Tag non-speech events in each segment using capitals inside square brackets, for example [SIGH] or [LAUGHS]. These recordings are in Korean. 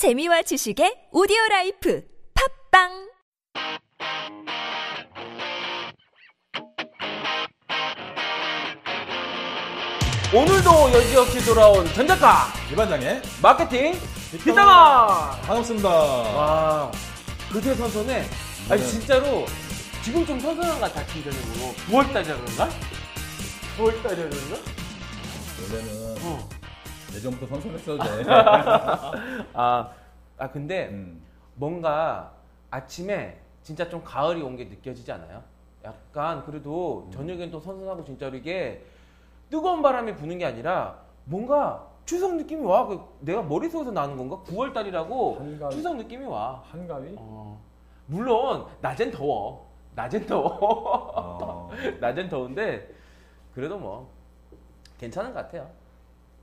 재미와 지식의 오디오 라이프 팟빵 오늘도 여지없이 돌아온 전작가 이반장의 마케팅 뒷담화 반갑습니다. 와 그새 선선해 아니 네. 진짜로 지금 좀 선선한 것 같아 진짜적으로 9월달이라 그런가? 9월달이라 그런가? 원래는 어. 예전부터 선선했어도 돼. [LAUGHS] 아, 아 근데 음. 뭔가 아침에 진짜 좀 가을이 온 게 느껴지지 않아요? 약간 그래도 음. 저녁엔 또 선선하고 진짜로 이게 뜨거운 바람이 부는 게 아니라 뭔가 추석 느낌이 와. 그 내가 머릿속에서 나는 건가? 9월 달이라고 한가위. 추석 느낌이 와. 한가위? 어, 물론 낮엔 더워. 낮엔 더워. 어, [LAUGHS] 낮엔 더운데 그래도 뭐 괜찮은 것 같아요.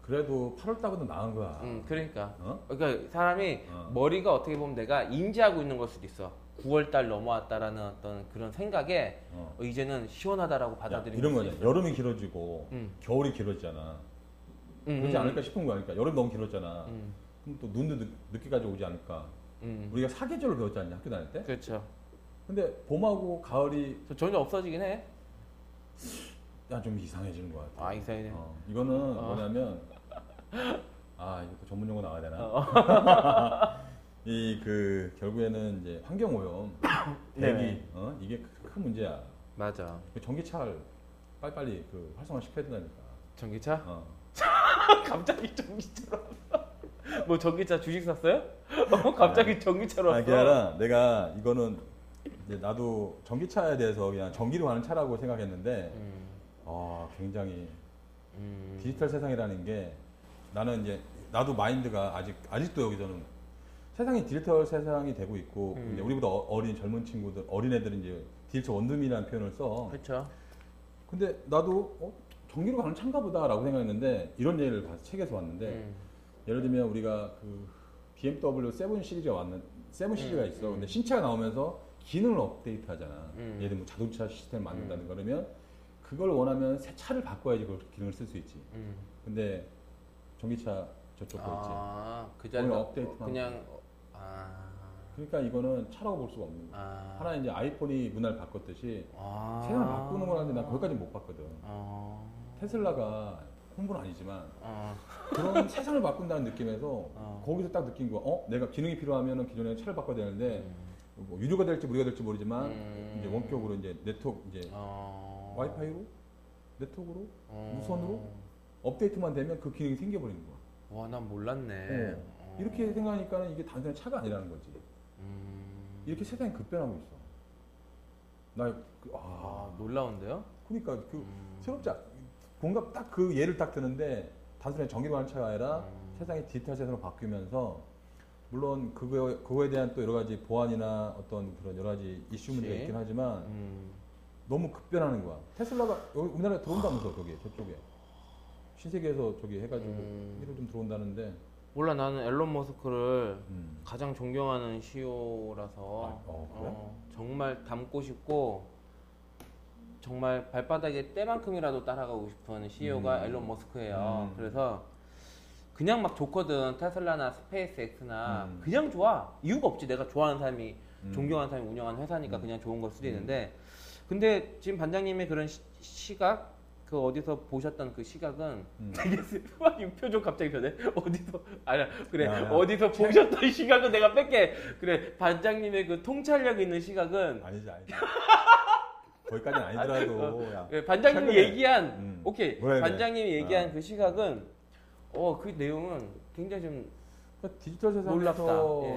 그래도 8월 달보다 나은 거야. 음, 그러니까. 어? 그러니까 사람이 어. 머리가 어떻게 보면 내가 인지하고 있는 걸 수도 있어. 9월 달 넘어왔다라는 어떤 그런 생각에 어. 어, 이제는 시원하다라고 야, 받아들이는 이런 수 거잖아. 여름이 길어지고 음. 겨울이 길어지잖아. 음, 그러지 음, 않을까 싶은 거야. 그러니까 여름 너무 길어졌잖아. 음, 그럼 또 눈도 늦, 늦게까지 오지 않을까. 음. 우리가 사계절을 배웠지 않냐 학교 다닐 때? 그렇죠. 근데 봄하고 가을이 저 점점 없어지긴 해. 야, 좀 이상해지는 것 같아. 아 이상해. 어, 이거는 어. 뭐냐면 [LAUGHS] 아 이거 또 전문 용어 나와야 되나? 어. [LAUGHS] 이그 결국에는 이제 환경 오염, 네. [COUGHS] 대기, 어 이게 큰- 큰 문제야. 맞아. 그 전기차를 빨리빨리 그 활성화 시켜야 된다니까. 전기차? 어. [LAUGHS] 갑자기 전기차로. 뭐 전기차 주식 샀어요? 어, 갑자기 전기차로 아, 왔어. 그게 아니라 내가 이거는 이제 나도 전기차에 대해서 그냥 전기로 가는 차라고 생각했는데 음, 아 굉장히 음. 디지털 세상이라는 게 나는 이제 나도 마인드가 아직 아직도 여기서는 세상이 디지털 세상이 되고 있고 음. 이제 우리보다 어- 어린 젊은 친구들 어린 애들은 이제 디지털 원룸이라는 표현을 써. 그렇죠. 근데 나도 어, 전기로 가는 차인가 보다라고 생각했는데 이런 예를 봐서 책에서 왔는데 음. 예를 들면 우리가 그 BMW 7 시리즈가 왔는 7 시리즈가 음, 있어. 음. 근데 신차가 나오면서 기능을 업데이트 하잖아. 음. 예를 들면 자동차 시스템을 만든다는 거라면 그걸 원하면 새 차를 바꿔야지 그 기능을 쓸 수 있지. 음. 근데 전기차 저쪽 거 있지. 아, 그 자리가 업데이트만 그냥 어, 아, 그러니까 이거는 차라고 볼 수가 없는 거야. 아, 하나 이제 아이폰이 문화를 바꿨듯이 아, 세상을 바꾸는 거라는데 난 거기까지 못 봤거든. 아, 테슬라가 홍보는 아니지만 아, 그런 [LAUGHS] 세상을 바꾼다는 느낌에서 어. 거기서 딱 느낀 거야. 어, 내가 기능이 필요하면 기존에 차를 바꿔야 되는데 음, 뭐 유료가 될지 무료가 될지 모르지만 음. 이제 원격으로 이제 네트워크 이제 어, 와이파이로 네트워크로 어. 무선으로? 업데이트만 되면 그 기능이 생겨버리는 거야. 와, 난 몰랐네. 어. 어. 이렇게 생각하니까 이게 단순히 차가 아니라는 거지. 음. 이렇게 세상이 급변하고 있어. 나, 그, 아, 아, 놀라운데요? 그러니까 그 음. 새롭지 않, 뭔가 딱그 예를 딱 드는데 단순히 전기로 차가 아니라 음. 세상이 디지털 세상으로 바뀌면서 물론 그거, 그거에 대한 또 여러 가지 보안이나 어떤 그런 여러 가지 이슈 문제가. 있긴 하지만 음. 너무 급변하는 거야. 테슬라가 우리나라에 들어온다면서 저기 저쪽에 신세계에서 저기 해가지고 음. 이로 좀 들어온다는데 몰라 나는 앨런 머스크를 음. 가장 존경하는 CEO라서 아, 어, 그래? 정말 닮고 싶고 정말 발바닥에 때만큼이라도 따라가고 싶은 CEO가 음. 엘론 머스크예요. 음. 그래서 그냥 막 좋거든 테슬라나 스페이스 X나 음. 그냥 좋아 이유가 없지 내가 좋아하는 사람이 음. 존경하는 사람이 운영하는 회사니까 음. 그냥 좋은 걸 수도 있는데 근데 지금 반장님의 그런 시, 시각 그 어디서 보셨던 그 시각은 음. 되게 이 [LAUGHS] 표정 갑자기 변해 어디서 아니야 그래 야, 야. 어디서 보셨던 시각은 내가 뺄게 그래 반장님의 그 통찰력 있는 시각은 아니지 아니지 거기까지는 아니더라도 [LAUGHS] 야. 예, 반장님이 최근에- 얘기한 음. 오케이 돼? 반장님이 얘기한 어. 그 시각은 어 그 내용은 굉장히 좀 그러니까 디지털 세상에서 놀랍다.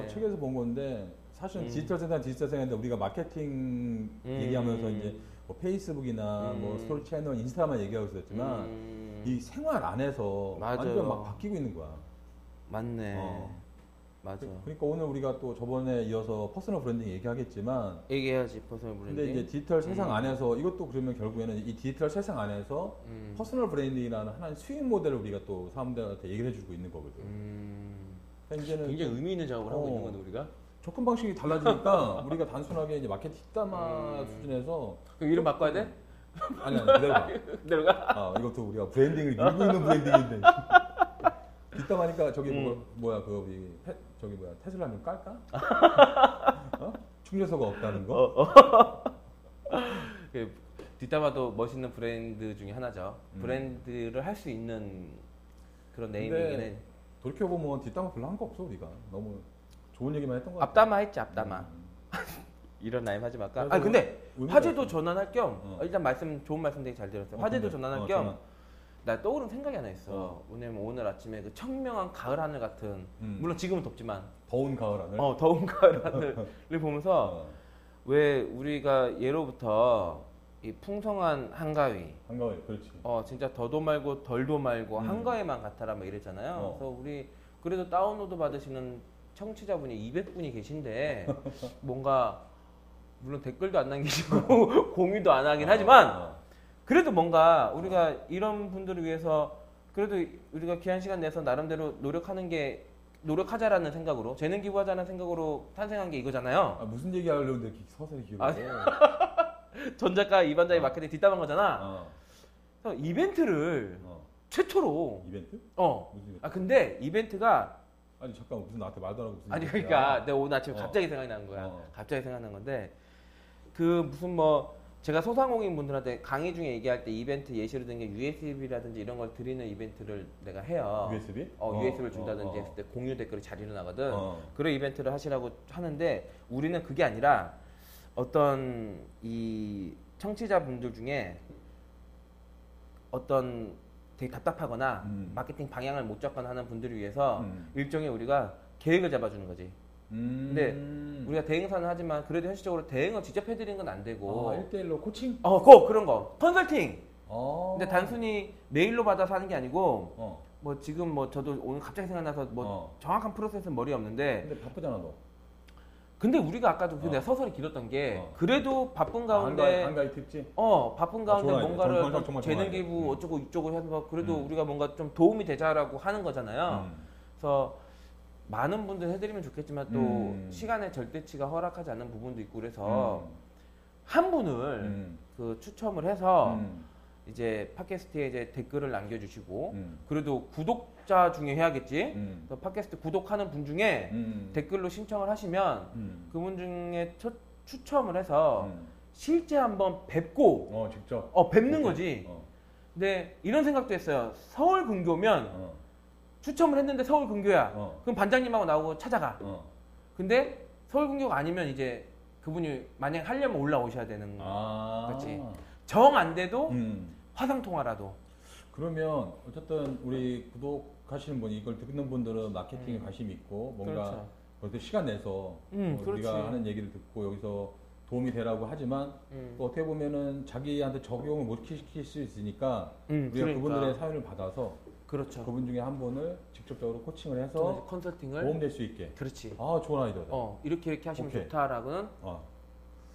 예. 책에서 본 건데 사실은 음. 디지털 세상 디지털 세상인데 우리가 마케팅 음. 얘기하면서 이제 뭐 페이스북이나 음. 뭐 스토리 채널 인스타만 얘기하고 있었지만 음, 이 생활 안에서 맞아요. 완전 막 바뀌고 있는 거야. 맞네 어. 맞아 그- 그러니까 오늘 우리가 또 저번에 이어서 personal branding 얘기하겠지만 얘기해야지 personal branding 근데 이제 디지털 세상 음. 안에서 이것도 그러면 결국에는 이 디지털 세상 안에서 음. personal branding이라는 하나의 수익 모델을 우리가 또 사람들한테 얘기를 해주고 있는 거거든. 음, 그러니까 이제는 굉장히 의미 있는 작업을 하고 어. 있는 건데 우리가 접근 방식이 달라지니까 [LAUGHS] 우리가 단순하게 이제 마케팅 뒷담화 음. 수준에서 그럼 이름 바꿔야 돼? 아니 아니 그대로 [LAUGHS] 내려가? 아 이것도 우리가 브랜딩을 밀고 있는 브랜딩인데 [LAUGHS] 뒷담화니까 저기 뭐, 음. 뭐야 그 우리 페- 저기 뭐야 테슬라 좀 깔까? 어? 충전소가 없다는 거? 어, 그 뒷담화도 멋있는 브랜드 중에 하나죠. 음. 브랜드를 할 수 있는 그런 근데 네이밍이긴 해. 돌이켜 보면 뒷담화 별로 한 거 없어 우리가 너무 좋은 얘기만 했던 거 같아. 앞담화 했지 앞담화. 음. [LAUGHS] 이런 라임 하지 말까? 그래도 아 근데 의미가 화제도 있어. 전환할 겸 어. 일단 말씀 좋은 말씀 되게 잘 들었어요. 어, 화제도 근데, 전환할 어, 겸 전환. 나 떠오른 생각이 하나 있어. 어. 왜냐면 오늘 아침에 그 청명한 가을 하늘 같은 음. 물론 지금은 덥지만 더운 가을 하늘. 어 더운 가을 하늘을 [LAUGHS] 보면서 어, 왜 우리가 예로부터 이 풍성한 한가위 한가을 그렇지. 어 진짜 더도 말고 덜도 말고 음. 한가위만 같아라 막 이랬잖아요. 어. 그래서 우리 그래도 다운로드 받으시는 청취자분이 200분이 계신데 [LAUGHS] 뭔가 물론 댓글도 안 남기시고 [LAUGHS] 공유도 안 하긴 하지만 어, 그래도 뭔가 우리가 이런 분들을 위해서 그래도 우리가 귀한 시간 내서 나름대로 노력하는 게 노력하자라는 생각으로 재능 기부하자는 생각으로 탄생한 게 이거잖아요. 아, 무슨 얘기 하려는데 이렇게 서서히 기울여. 아, [LAUGHS] 전 작가 이반장이 어. 마케팅 뒷담한 거잖아. 어, 그래서 이벤트를 어. 최초로 이벤트? 어. 아 근데 이벤트가 아니 잠깐 무슨 나한테 말도 안 하고 무슨 아니 이벤트야? 그러니까 내가 오늘 아침에 어. 갑자기 나는 거야. 어. 갑자기 생각난 건데 그 무슨 뭐 제가 소상공인 분들한테 강의 중에 얘기할 때 이벤트 예시로 든 게 USB라든지 이런 걸 드리는 이벤트를 내가 해요. USB? 어, USB를 준다든지 어, 어. 했을 때 공유 댓글이 잘 일어나거든. 어. 그런 이벤트를 하시라고 하는데 우리는 그게 아니라 어떤 이 청취자분들 중에 어떤 되게 답답하거나 음. 마케팅 방향을 못 잡거나 하는 분들을 위해서 음. 일종의 우리가 계획을 잡아주는 거지. 음. 근데 우리가 대행사는 하지만 그래도 현실적으로 대행을 직접 해드리는 건 안 되고 아, 1대1로 코칭? 어, 그 그런 거 컨설팅. 어. 근데 단순히 메일로 받아서 하는 게 아니고 어. 뭐 지금 뭐 저도 오늘 갑자기 생각나서 뭐 어. 정확한 프로세스는 머리 없는데 근데 바쁘잖아 너. 근데 우리가 아까도 그 어. 내가 서서히 길었던 게 어. 그래도 바쁜 아, 한가위, 가운데 한가위 특집? 어 바쁜 가운데 좋아요. 뭔가를 정말, 뭐 정말 재능. 기부 음. 어쩌고 이쪽으로 해서 그래도 음. 우리가 뭔가 좀 도움이 되자라고 하는 거잖아요. 음. 그래서 많은 분들 해드리면 좋겠지만 또 음. 시간의 절대치가 허락하지 않는 부분도 있고 그래서 음. 한 분을 음. 그 추첨을 해서 음. 이제 팟캐스트에 이제 댓글을 남겨주시고 음. 그래도 구독자 중에 해야겠지. 음. 그래서 팟캐스트 구독하는 분 중에 음. 댓글로 신청을 하시면 음. 그분 중에 추, 추첨을 해서 음. 실제 한번 뵙고 어 직접. 어 뵙는. 거지. 어. 근데 이런 생각도 했어요. 서울 근교면 어. 추첨을 했는데 서울 근교야. 어. 그럼 반장님하고 나오고 찾아가. 어. 근데 서울 근교가 아니면 이제 그분이 만약 하려면 올라오셔야 되는 아. 그렇지. 정 안 돼도 음. 화상 통화라도. 그러면 어쨌든 우리 구독하시는 분이 이걸 듣는 분들은 마케팅에 음. 관심이 있고 뭔가 그렇죠. 시간 내서 음, 어, 그렇지. 우리가 하는 얘기를 듣고 여기서 도움이 되라고 하지만 음. 또 어떻게 보면은 자기한테 적용을 못 시킬 수 있으니까 음, 우리가 그러니까. 그분들의 사연을 받아서 그렇죠. 그분 중에 한 분을 직접적으로 코칭을 해서 컨설팅을 도움될 수 있게. 그렇지. 아 좋은 아이디어다. 어 이렇게 이렇게 하시면 오케이. 좋다라고는 어.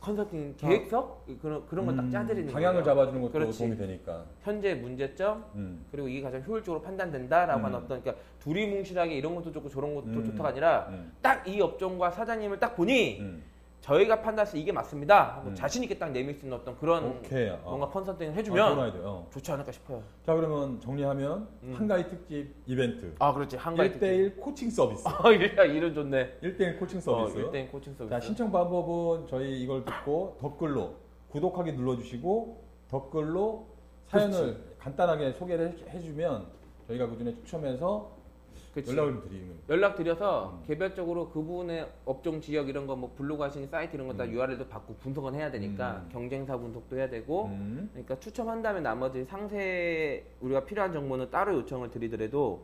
컨설팅 계획서 그런 그런 걸딱 음, 짜드리는 방향을 거예요. 잡아주는 것도 그렇지. 도움이 되니까. 현재 문제점 음. 그리고 이게 가장 효율적으로 판단된다라고 음. 하는 어떤 그러니까 두리뭉실하게 이런 것도 좋고 저런 것도 음. 좋다가 아니라 음. 딱이 업종과 사장님을 딱 보니 음. 저희가 판단해서 이게 맞습니다 하고 음. 자신 있게 딱 내밀 수 있는 어떤 그런 오케이. 어. 뭔가 컨설팅을 아, 해주면. 어. 좋지 않을까 싶어요. 자 그러면 정리하면 음. 한가위 특집 이벤트 아 그렇지 한가위 1대1 코칭 서비스 어 이래 이름 좋네. 1대1 코칭 어, 서비스 1대1 코칭 서비스. 자 신청 방법은 저희 이걸 듣고 댓글로 구독하기 눌러주시고 댓글로 사연을 간단하게 소개를 해- 해주면 저희가 그 중에 추첨해서 그치. 연락을 드리는 거예요. 연락 드려서 음. 개별적으로 그분의 업종 지역 이런 거 뭐 블로그 하시는 사이트 이런 거다 음. URL도 받고 분석은 해야 되니까 음. 경쟁사 분석도 해야 되고 음. 그러니까 추첨한 다음에 나머지 상세 우리가 필요한 정보는 따로 요청을 드리더라도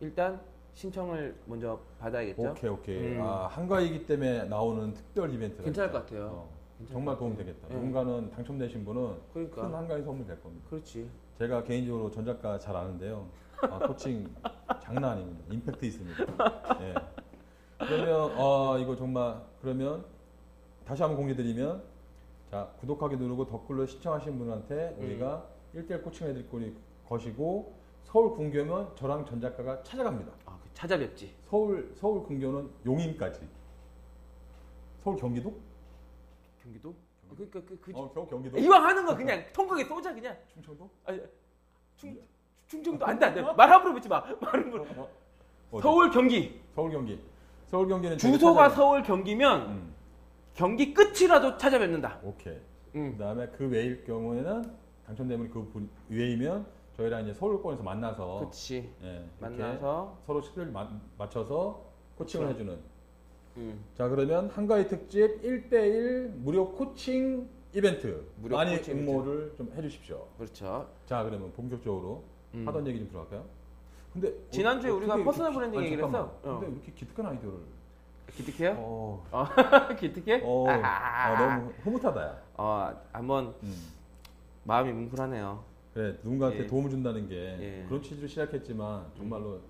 일단 신청을 먼저 받아야겠죠. 오케이 오케이 음. 아 한가위이기 때문에 나오는 특별 이벤트 괜찮을 것 같아요. 어, 괜찮을 정말 것 도움 같아요. 되겠다 네. 누군가는 당첨되신 분은 그러니까 큰 한가위 선물 될 겁니다 그렇지. 제가 개인적으로 전 작가 잘 아는데요. 아, 코칭 장난 아닙니다. 임팩트 있습니다. 예. 그러면 아 이거 정말 그러면 다시 한번 공개드리면 자 구독하기 누르고 댓글로 시청하신 분한테 음. 우리가 1대1 코칭 해드릴 거리 것이고 서울 근교면 저랑 전 작가가 찾아갑니다. 아, 그 찾아뵙지. 서울 서울 근교는 용인까지. 서울 경기도? 경기도? 그, 그, 그, 그, 어 경, 경기도? 이왕 하는 거 그냥 통크게 쏘자 그냥. 충청도? 아니, 충, 충청도 안돼 안돼. 말 함부로 묻지 마. 말 함부로. 어디? 서울 경기. 서울 경기. 서울 경기는 주소가 서울 경기면 음, 경기 끝이라도 찾아뵙는다. 오케이. 음. 그다음에 그 외일 경우에는 당첨되면 그 분- 외이면 저희랑 이제 서울권에서 만나서 그렇지. 예, 만나서 서로 시를 맞춰서 코칭을 그렇죠. 해주는. 음. 자 그러면 한가위 특집 1대1 무료 코칭 이벤트 무료 많이 코칭 응모를 좀 해주십시오. 그렇죠. 자 그러면 본격적으로 음. 하던 얘기 좀 들어갈까요? 근데 지난주에 어, 우리가 personal branding 아니, 얘기를 잠깐만. 했어. 어. 근데 왜 이렇게 기특한 아이디어를? 기특해요? 어, [LAUGHS] 기특해? 어. 아, 너무 흐뭇하다. 야. 어, 한번 음. 마음이 뭉클하네요. 그래 누군가한테 예. 도움을 준다는 게 예. 그런 취지로 시작했지만 정말로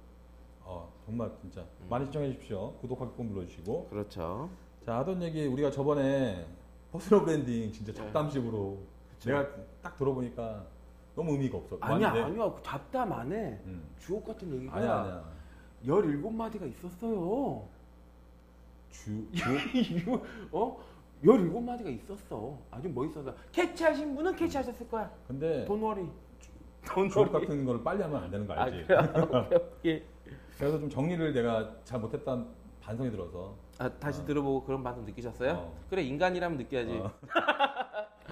어, 정말 진짜 음. 많이 시청해 주십시오. 구독하기 꼭 눌러주시고 그렇죠. 자 하던 얘기 우리가 저번에 personal branding 진짜 네. 잡담식으로 내가 딱 들어보니까 너무 의미가 없어. 아니야, 많은데. 아니야. 그 잡담 안에 음. 주옥 같은 얘기가 아니야 아니야. 17마디가 있었어요. 주 [LAUGHS] 주- 이거, 어? 17마디가 있었어. 아주 멋있어서. 캐치하신 분은 캐치하셨을 거야. 근데. 돈워리. 주옥 같은 걸 빨리 하면 안 되는 거 아, 알지? 그래. [LAUGHS] 오케이, 오케이. 그래서 좀 정리를 내가 잘 못했다는 반성이 들어서 아, 다시 들어보고 그런 반응 느끼셨어요? 어. 그래, 인간이라면 느껴야지. 어. [LAUGHS]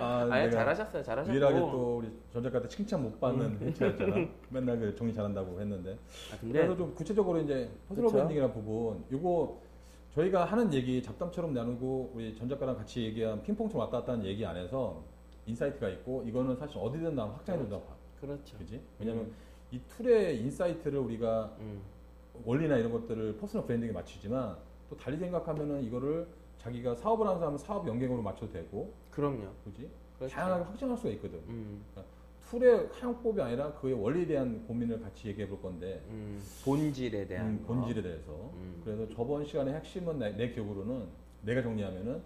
아, 아, 내가 잘하셨어요. 잘하셨고. 유일하게 또 우리 전 작가한테 칭찬 못 음. 받는 회차였잖아. [LAUGHS] 맨날 그 정리 잘한다고 했는데. 아, 근데 그래서 좀 구체적으로 이제 그쵸? branding이라는 부분, 이거 저희가 하는 얘기 잡담처럼 나누고 우리 전 작가랑 같이 얘기한 핑퐁처럼 왔다 갔다 하는 얘기 안에서 insight가 있고 이거는 사실 어디든 나 확장해 준다고 봐. 그렇죠. 그지? 왜냐면 이 tool의 insight를 우리가 음. 원리나 이런 것들을 personal branding에 맞추지만 또 달리 생각하면은 이거를 자기가 사업을 하는 사람은 사업 연계으로 맞춰도 되고, 그럼요. 그지? 그렇죠. 다양하게 확장할 수가 있거든. 음, tool의 사용법이 아니라 그의 원리에 대한 고민을 같이 얘기해 볼 건데 음, 본질에 대한 음, 거. 본질에 대해서 음. 그래서 저번 시간의 핵심은 내, 내 기억으로는 내가 정리하면은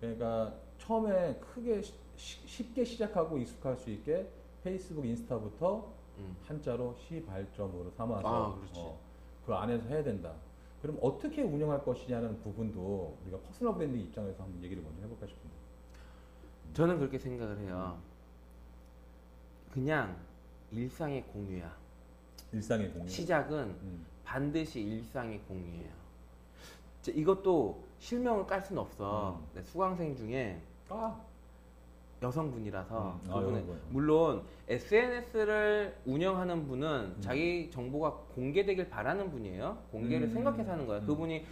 그러니까 처음에 크게 시- 시- 쉽게 시작하고 익숙할 수 있게 페이스북 인스타부터 음. 한자로 시발점으로 삼아서 아. 어, 그 안에서 해야 된다. 그럼 어떻게 운영할 것이냐는 부분도 우리가 personal branding 입장에서 한번 얘기를 먼저 해볼까 싶은데. 저는 그렇게 생각을 해요. 그냥 일상의 공유야. 일상의 공유. 시작은 음. 반드시 일상의 공유예요. 이것도 실명을 깔 수는 없어. 음. 네, 수강생 중에 아, 여성분이라서 음. 아, 그분은 여성분. 물론 SNS를 운영하는 분은 음. 자기 정보가 공개되길 바라는 분이에요. 공개를 음. 생각해서 하는 거야. 음. 그분이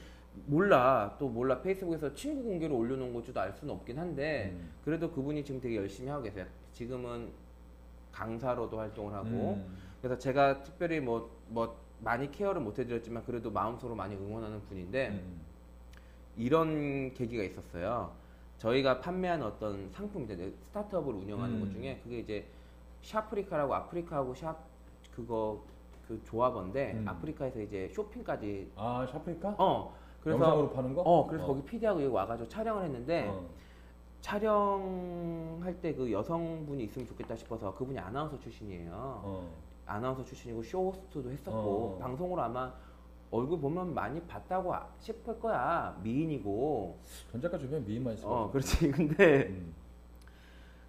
몰라 또 몰라 페이스북에서 친구 공개로 올려놓은 것도 알 수는 없긴 한데 음. 그래도 그분이 지금 되게 열심히 하고 계세요. 지금은 강사로도 활동을 하고 음. 그래서 제가 특별히 뭐뭐 많이 케어를 못 해드렸지만 그래도 마음속으로 많이 응원하는 분인데 음. 이런 계기가 있었어요. 저희가 판매하는 어떤 상품인데 startup을 운영하는 음. 것 중에 그게 이제 샤프리카라고 아프리카하고 샵 그거 그 조합원데 음. 아프리카에서 이제 쇼핑까지 아, 샤프리카? 어 그래서 영상으로 파는 거? 어 그래서 거기 PD하고 여기 와가지고 촬영을 했는데 어. 촬영할 때 그 여성분이 있으면 좋겠다 싶어서 그분이 아나운서 출신이에요. 어. 아나운서 출신이고 쇼 호스트도 했었고 어. 방송으로 아마 얼굴 보면 많이 봤다고 아- 싶을 거야 미인이고 전 작가 주변에 미인만 있어. 어 그렇지 [LAUGHS] 근데 음.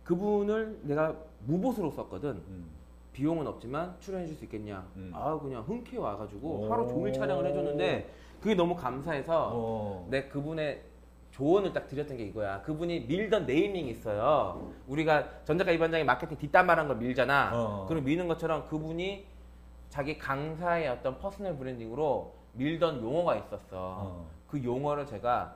그분을 내가 무보수로 썼거든 음. 비용은 없지만 출연해 줄 수 있겠냐 음. 아 그냥 흔쾌히 와가지고 오. 하루 종일 촬영을 해줬는데 그게 너무 감사해서 어. 내 그분의 조언을 딱 드렸던 게 이거야 그분이 밀던 naming이 있어요 우리가 전작가 이반장이 마케팅 뒷담화란 걸 밀잖아 어. 그럼 미는 것처럼 그분이 자기 강사의 어떤 personal branding으로 밀던 용어가 있었어. 어. 그 용어를 제가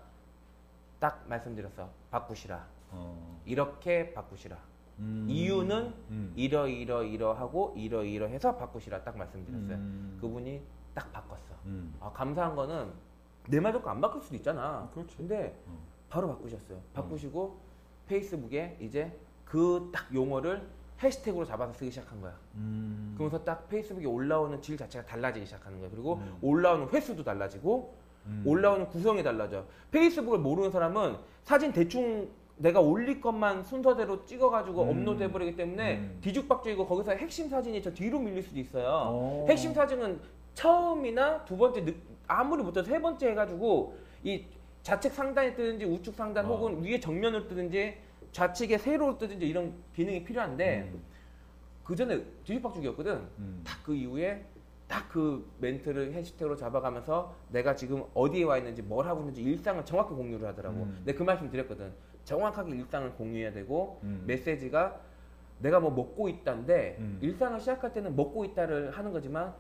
딱 말씀드렸어. 바꾸시라. 어. 이렇게 바꾸시라. 음. 이유는 음. 이러 이러 이러하고 이러 이러해서 바꾸시라 딱 말씀드렸어요. 음. 그분이 딱 바꿨어. 음. 아, 감사한 거는 내 말 듣고 안 바꿀 수도 있잖아. 그렇지. 근데 어. 바로 바꾸셨어요. 바꾸시고 페이스북에 이제 그 딱 용어를 해시태그로 잡아서 쓰기 시작한 거야. 음. 그러면서 딱 페이스북에 올라오는 질 자체가 달라지기 시작하는 거예요. 그리고 음. 올라오는 횟수도 달라지고 음. 올라오는 구성이 달라져. 페이스북을 모르는 사람은 사진 대충 내가 올릴 것만 순서대로 찍어가지고 음. 업로드 해버리기 때문에 음. 뒤죽박죽이고 거기서 핵심 사진이 저 뒤로 밀릴 수도 있어요. 어. 핵심 사진은 처음이나 두 번째 늦- 아무리 못해도 세 번째 해가지고 이 좌측 상단에 뜨든지 우측 상단 어. 혹은 위에 정면으로 뜨든지 좌측에 세로로 뜨든지 이런 기능이 필요한데 음. 그 전에 뒤죽박죽이었거든. 음. 딱그 이후에 딱 그 멘트를 해시태그로 잡아가면서 내가 지금 어디에 와 있는지 뭘 하고 있는지 일상을 정확히 공유를 하더라고. 음. 내가 그 말씀 드렸거든. 정확하게 일상을 공유해야 되고 음. 메시지가 내가 뭐 먹고 있다인데 음. 일상을 시작할 때는 먹고 있다를 하는 거지만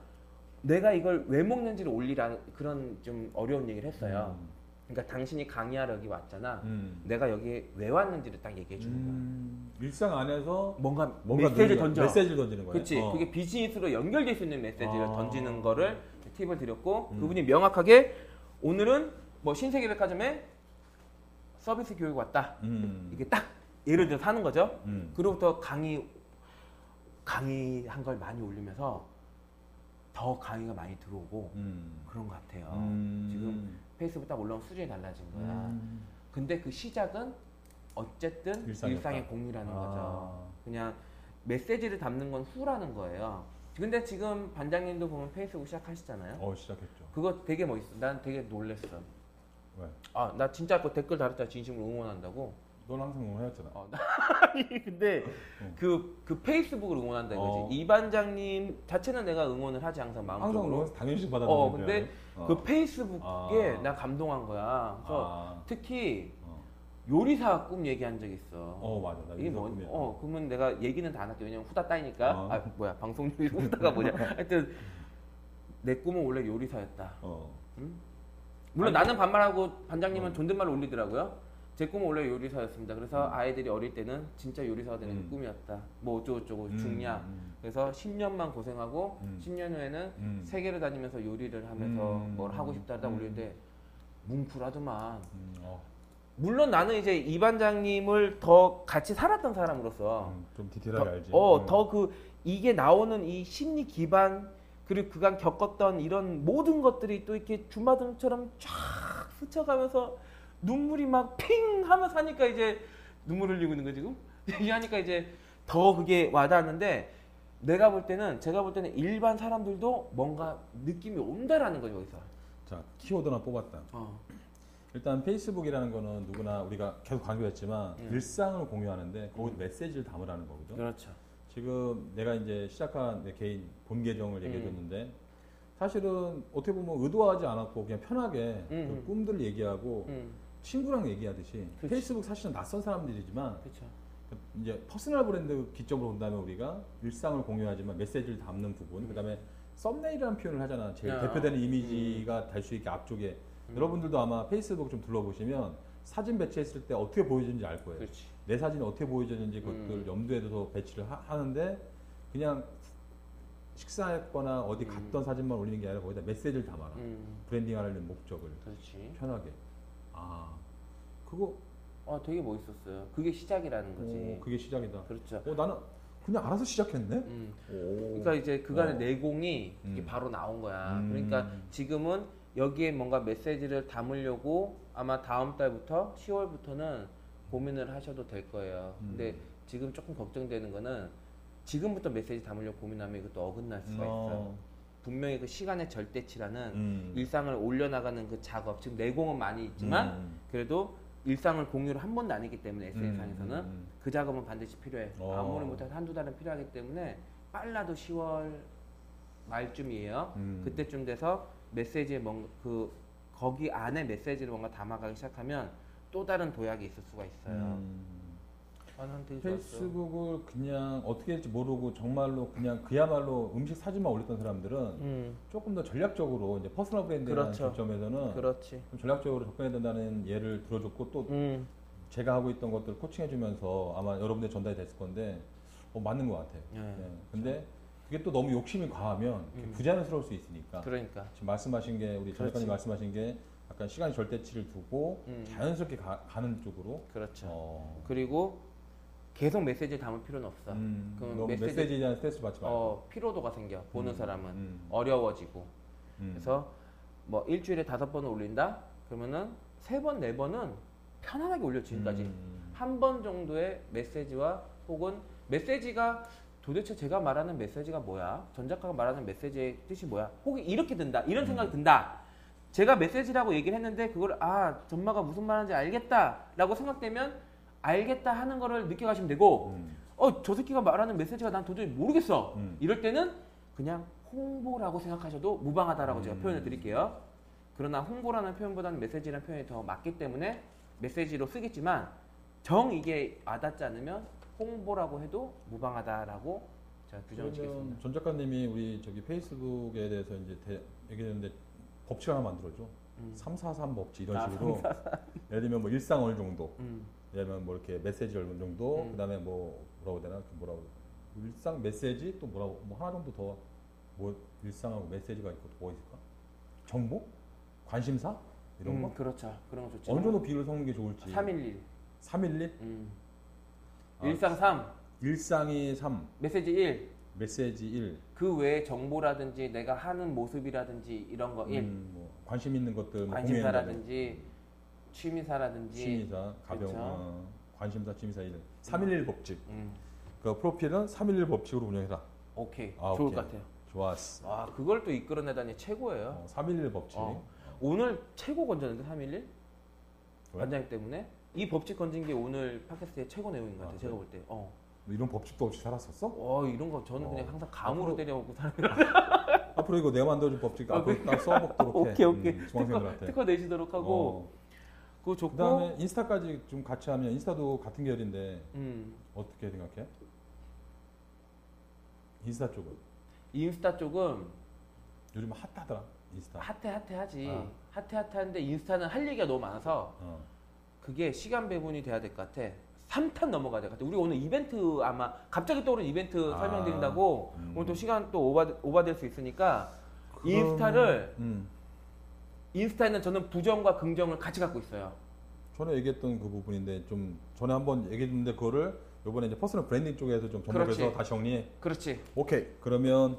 내가 이걸 왜 먹는지를 올리라는 그런 좀 어려운 얘기를 했어요. 그러니까 당신이 강의하러 여기 왔잖아. 음. 내가 여기에 왜 왔는지를 딱 얘기해 주는 거야. 음. 일상 안에서 뭔가, 뭔가 메시지를 던져. 메시지를 던지는 거예요. 그렇지. 어. 그게 비즈니스로 연결될 수 있는 메시지를 아. 던지는 거를 팁을 드렸고 음. 그분이 명확하게 오늘은 뭐 신세계백화점에 서비스 교육 왔다. 음. 이게 딱 예를 들어서 하는 거죠. 음. 그로부터 강의 강의한 걸 많이 올리면서 더 강의가 많이 들어오고 음. 그런 것 같아요. 음. 지금 페이스북 딱 올라온 수준이 달라진 거야. 음. 근데 그 시작은 어쨌든 일상이었다. 일상의 공유라는 아. 거죠. 그냥 메시지를 담는 건 후라는 거예요. 근데 지금 반장님도 보면 페이스북 시작하시잖아요. 어 시작했죠. 그거 되게 멋있어. 난 되게 놀랬어. 왜? 아, 나 진짜 그 댓글 달았다 진심으로 응원한다고. 넌 항상 응원해왔잖아. 어, 나- [LAUGHS] 아니, 근데 어. 그, 그 페이스북을 응원한다 이거지. 어. 이 반장님 자체는 내가 응원을 하지 항상 항상 마음적으로. 응원 당연히 받아. 어, 근데 그 페이스북에 아. 나 감동한 거야. 그래서 아. 특히 어. 요리사 꿈 얘기한 적 있어. 어 맞아. 나 이게 뭐, 꿈이야. 어, 그러면 내가 얘기는 다 안 할게. 왜냐면 후다 따이니까. 어. 아, 뭐야, 방송률이 후다가 뭐냐. [LAUGHS] 하여튼, 내 꿈은 원래 요리사였다. 어. 물론 아니, 나는 반말하고 반장님은 어. 존댓말로 올리더라고요. 제 꿈은 원래 요리사였습니다. 그래서 아이들이 어릴 때는 진짜 요리사가 되는 게 음. 꿈이었다. 뭐 어쩌고저쩌고 음, 중량. 음, 그래서 10년만 고생하고 음. 10년 후에는 음. 세계를 다니면서 요리를 하면서 음. 뭘 하고 싶다 딱 음. 올리는데 뭉클하더만. 음, 어. 물론 나는 이제 이 반장님을 더 같이 살았던 사람으로서 음, 좀 디테일하게 알지. 어, 음. 더그 이게 나오는 이 심리 기반 그리고 그간 겪었던 이런 모든 것들이 또 이렇게 주마등처럼 쫙 스쳐가면서 눈물이 막 핑 하면서 하니까 이제 눈물 흘리고 있는 거 지금 [LAUGHS] 얘기하니까 이제 더 그게 와닿았는데 내가 볼 때는 제가 볼 때는 일반 사람들도 뭔가 느낌이 온다라는 거죠 여기서. 자 키워드 하나 뽑았다. 어. 일단 페이스북이라는 거는 누구나 우리가 계속 강조했지만 음. 일상을 공유하는데 거기 음. 메시지를 담으라는 거거든. 그렇죠. 지금 내가 이제 시작한 내 개인 본 계정을 얘기해 음. 줬는데 사실은 어떻게 보면 의도하지 않았고 그냥 편하게 음. 그 꿈들을 얘기하고 음, 친구랑 얘기하듯이 그치. 페이스북 사실은 낯선 사람들이지만 그렇죠. 이제 personal 브랜드 기점으로 본다면 우리가 일상을 공유하지만 메시지를 담는 부분 그다음에 thumbnail이라는 표현을 하잖아 제일 야. 대표되는 이미지가 달수 있게 앞쪽에 음. 여러분들도 아마 페이스북 좀 둘러보시면 사진 배치했을 때 어떻게 보여지는지 알 거예요 그렇지. 내 사진이 어떻게 보여지는지 그것들 음. 염두에 둬서 배치를 하, 는데 그냥 식사했거나 어디 음. 갔던 사진만 올리는 게 아니라 거기다 메시지를 담아라 음, branding하려는 목적을 그렇지. 편하게 아 그거 아, 되게 멋있었어요. 그게 시작이라는 거지. 어, 그게 시작이다 그렇죠. 어 나는 그냥 알아서 시작했네 음. 오. 그러니까 이제 그간의 어. 내공이 이게 음. 바로 나온 거야. 음. 그러니까 지금은 여기에 뭔가 메시지를 담으려고 아마 다음 달부터 10월부터는 고민을 하셔도 될 거예요. 음. 근데 지금 조금 걱정되는 거는 지금부터 메시지 담으려고 고민하면 이것도 어긋날 수가 있어요. 어. 분명히 그 시간의 절대치라는 음. 일상을 올려나가는 그 작업, 지금 내공은 많이 있지만 음. 그래도 일상을 공유를 한 번도 아니기 때문에 SNS상에서는 음, 음, 그 작업은 반드시 필요해. 어. 아무리 못해도 한두 달은 필요하기 때문에 빨라도 10월 말쯤이에요. 음. 그때쯤 돼서 메시지에 뭔가 그 거기 안에 메시지를 뭔가 담아가기 시작하면 또 다른 도약이 있을 수가 있어요. 페이스북을 그냥 어떻게 할지 모르고 정말로 그냥 그야말로 음식 사진만 올렸던 사람들은 음, 조금 더 전략적으로 이제 personal 브랜드라는 그렇죠. 관점에서는 그렇지. 좀 전략적으로 접근해야 된다는 예를 들어줬고 또 음, 제가 하고 있던 것들 코칭해주면서 아마 여러분들 전달이 됐을 건데 어, 맞는 것 같아요. 예. 네. 근데 그게 또 너무 욕심이 과하면 음. 부자연스러울 수 있으니까 그러니까. 지금 말씀하신 게 우리. 전작가님 말씀하신 게 약간 시간의 절대치를 두고 음. 자연스럽게 가, 는 쪽으로 그렇죠. 어, 그리고 계속 메시지를 담을 필요는 없어. 음, 그럼 메시지- 대한 스트레스 받지 말고 어, 피로도가 생겨. 보는 음, 사람은 음, 어려워지고. 음. 그래서 뭐 일주일에 다섯 번을 올린다? 그러면은 세 번, 네 번은 편안하게 올려 지금까지. 음, 한번 정도의 메시지와 혹은 메시지가 도대체 제가 말하는 메시지가 뭐야? 전 작가가 말하는 메시지의 뜻이 뭐야? 혹은 이렇게 든다. 이런 생각이 든다. 제가 메시지라고 얘기를 했는데 그걸 아 전마가 무슨 말하는지 알겠다라고 생각되면 알겠다 하는 거를 느껴가시면 되고 음, 어저 새끼가 말하는 메시지가 난 도저히 모르겠어. 음. 이럴 때는 그냥 홍보라고 생각하셔도 무방하다라고 제가 음. 표현을 드릴게요. 그러나 홍보라는 표현보다는 메시지라는 표현이 더 맞기 때문에 메시지로 쓰겠지만 정 이게 와닿지 않으면 홍보라고 해도 무방하다라고 제가 규정을 그러면 짓겠습니다. 전 작가님이 우리 저기 페이스북에 대해서 이제 대- 얘기했는데 법칙 하나 만들어줘. 음. 343 법칙 이런 아, 식으로. 예를 들면 뭐 일상 어느 정도, 음. 들면 뭐 이렇게 메시지 어느 정도, 음. 그다음에 뭐 뭐라고 되나 그 뭐라고 일상 메시지 또 뭐라고 뭐 하나 정도 더 뭐 일상하고 메시지가 있고 뭐 있을까? 정보, 관심사 이런 음, 거 그렇죠. 그런 거 좋죠. 어느 정도 비율을 섞는 게 좋을지. 311. 311 음. 아. 일상 3, 일상이 3, 메시지 1. 메시지 1, 그 외에 정보라든지 내가 하는 모습이라든지 이런 거 1. 음, 뭐 관심 있는 것들 뭐 관심사라든지 취미사라든지 취미사, 가벼운 그쵸. 어, 관심사, 취미사 1. 311 법칙. 음, 그 프로필은 311 법칙으로 운영해라. 오케이 아, 좋을 오케이. 것 같아요. 좋았어. 와 그걸 또 이끌어내다니 최고예요. 어, 311 법칙. 어. 오늘 최고 건졌는데 311 왜? 원장님 때문에 이 법칙 건진 게 오늘 팟캐스트의 최고 내용인 것 같아요. 아, 제가? 볼 때. 어. 뭐 이런 법칙도 없이 살았었어? 어 이런 거 저는 어. 그냥 항상 감으로 때려먹고 사는 [LAUGHS] 앞으로 이거 내가 만들어준 법칙 아, 앞으로 딱 써먹도록 해. 오케이 오케이 음, 특허. 특허 내시도록 하고 어. 그거 좋고 그다음에 인스타까지 좀 같이 하면 인스타도 같은 계열인데 음, 어떻게 생각해? 인스타 쪽은 인스타 쪽은 요즘 핫하더라. 인스타. 핫해 핫해 하지 아. 핫해 핫한데 인스타는 할 얘기가 너무 많아서 어. 그게 시간 배분이 돼야 될 것 같아 3탄 넘어가야 될 것 같아 우리 오늘 이벤트 아마 갑자기 떠오른 이벤트 아. 설명드린다고 음. 오늘 또 시간 또 오바, 오바될 수 있으니까 인스타를 음. 인스타에는 저는 부정과 긍정을 같이 갖고 있어요 전에 얘기했던 그 부분인데 좀 전에 한번 얘기했는데 그거를 이번에 이제 personal branding 쪽에서 좀 접목해서 그렇지. 다시 정리해. 그렇지 오케이. 그러면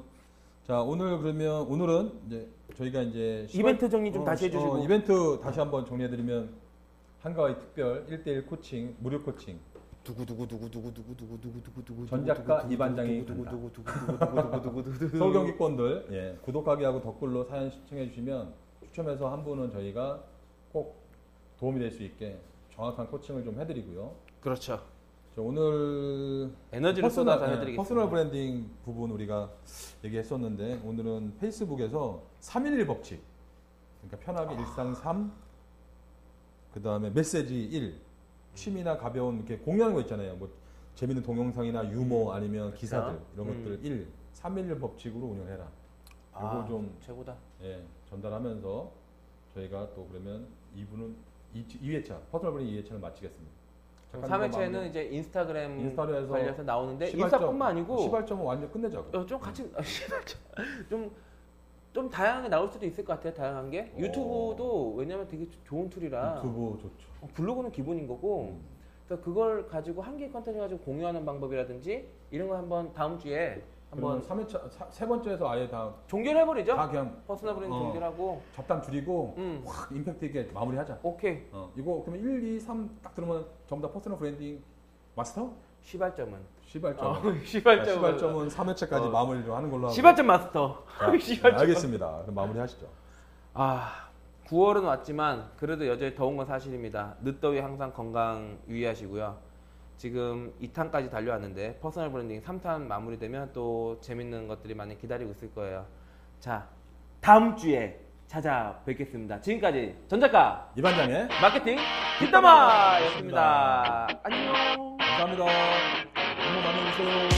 자 오늘 그러면 오늘은 이제 저희가 이제 이벤트 정리 좀 다시 해주시고. 이벤트 다시 한번 정리해드리면 한가위 특별 1대1 코칭 무료 코칭 두구 두구 두구 두구 두구 두구 두구 두구 두구 전 작가 이반장이 두구 간다. 두구 두구 두구 두구 두구 두구 두구 서울 경기권들 예, 구독하기 하고 댓글로 사연 신청해 주시면 추첨해서 한 분은 저희가 꼭 도움이 될 수 있게 정확한 coaching을 좀 해드리고요. 그렇죠. 자, 오늘 에너지를 쏟아서 예, 해드리겠습니다. personal branding 부분 우리가 얘기했었는데 오늘은 페이스북에서 311 법칙. 그러니까 편하게 일상 3 그 다음에 메시지 1 취미나 가벼운 이렇게 공유하는 거 있잖아요. 뭐 재밌는 동영상이나 유머 아니면 기사들 이런 음. 것들 1 311 법칙으로 운영해라. 아, 좀 최고다. 예, 전달하면서 저희가 또 그러면 2부는 2회차 personal branding 2회차를 마치겠습니다 그럼 작가님과 3회차에는 마무리. 이제 인스타그램 인스타로 해서 관련해서 나오는데 시발점, 인스타뿐만 아니고 시발점은 완전 끝내자고 어, 좀 같이 시발점 [LAUGHS] 좀, 좀 다양하게 나올 수도 있을 것 같아요 다양한 게 어. 유튜브도 왜냐면 되게 좋은 tool이라 유튜브 좋죠. 어, 블로그는 기본인 거고 음. 그래서 그걸 가지고 한 개의 컨텐츠 가지고 공유하는 방법이라든지 이런 거 한번 다음 주에 한번 한번 3회차 사- 세 번째에서 아예 다, 종결해버리죠 다 그냥 personal 브랜드 어. 종결하고 잡담 줄이고 음 확 임팩트 있게 마무리하자. 오케이 어, 이거 그러면 1, 2, 3 딱 들으면 전부 다 personal branding 마스터? 시발점은 시발점. 어, 자, [LAUGHS] 시발점은 시발점은 3회차까지 어. 마무리를 좀 하는 걸로 하고. 시발점 마스터 자, [LAUGHS] 네, 시발점. 알겠습니다. 그럼 마무리하시죠. 아 9월은 왔지만 그래도 여전히 더운 건 사실입니다. 늦더위 항상 건강 유의하시고요. 지금 2탄까지 달려왔는데 personal branding 3탄 마무리되면 또 재밌는 것들이 많이 기다리고 있을 거예요. 자 다음 주에 찾아뵙겠습니다. 지금까지 전 작가 이반장의 마케팅 뒷담화였습니다. 안녕. 감사합니다. 너무 많이 오세요.